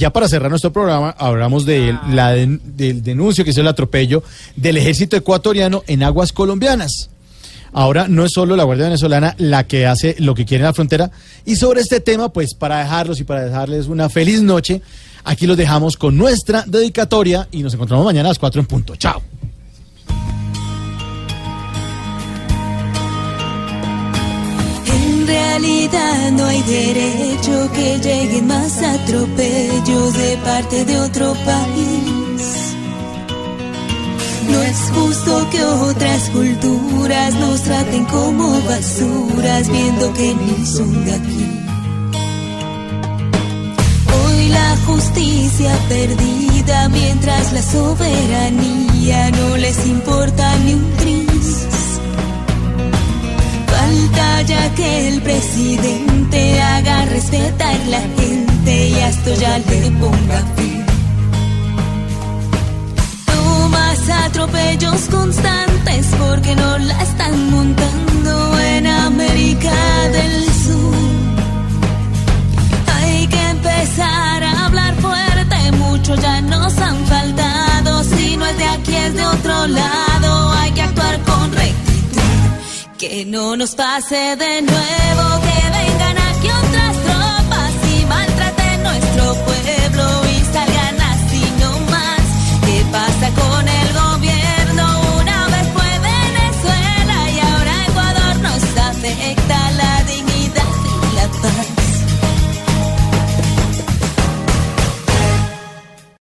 Ya para cerrar nuestro programa, hablamos de la den- del denuncio que hizo el atropello del ejército ecuatoriano en aguas colombianas. Ahora no es solo la Guardia Venezolana la que hace lo que quiere en la frontera. Y sobre este tema, pues para dejarlos y para dejarles una feliz noche, aquí los dejamos con nuestra dedicatoria y nos encontramos mañana a las 4 en punto. Chao. No hay derecho que lleguen más atropellos de parte de otro país. No es justo que otras culturas nos traten como basuras viendo que ni son de aquí. Hoy la justicia perdida mientras la soberanía no les importa ni Que el presidente haga respetar la gente y a esto ya le ponga fin. No más atropellos constantes porque no la están montando en América del Sur. Hay que empezar a hablar fuerte, muchos ya nos han faltado. Si no es de aquí, es de otro lado. No nos pase de nuevo.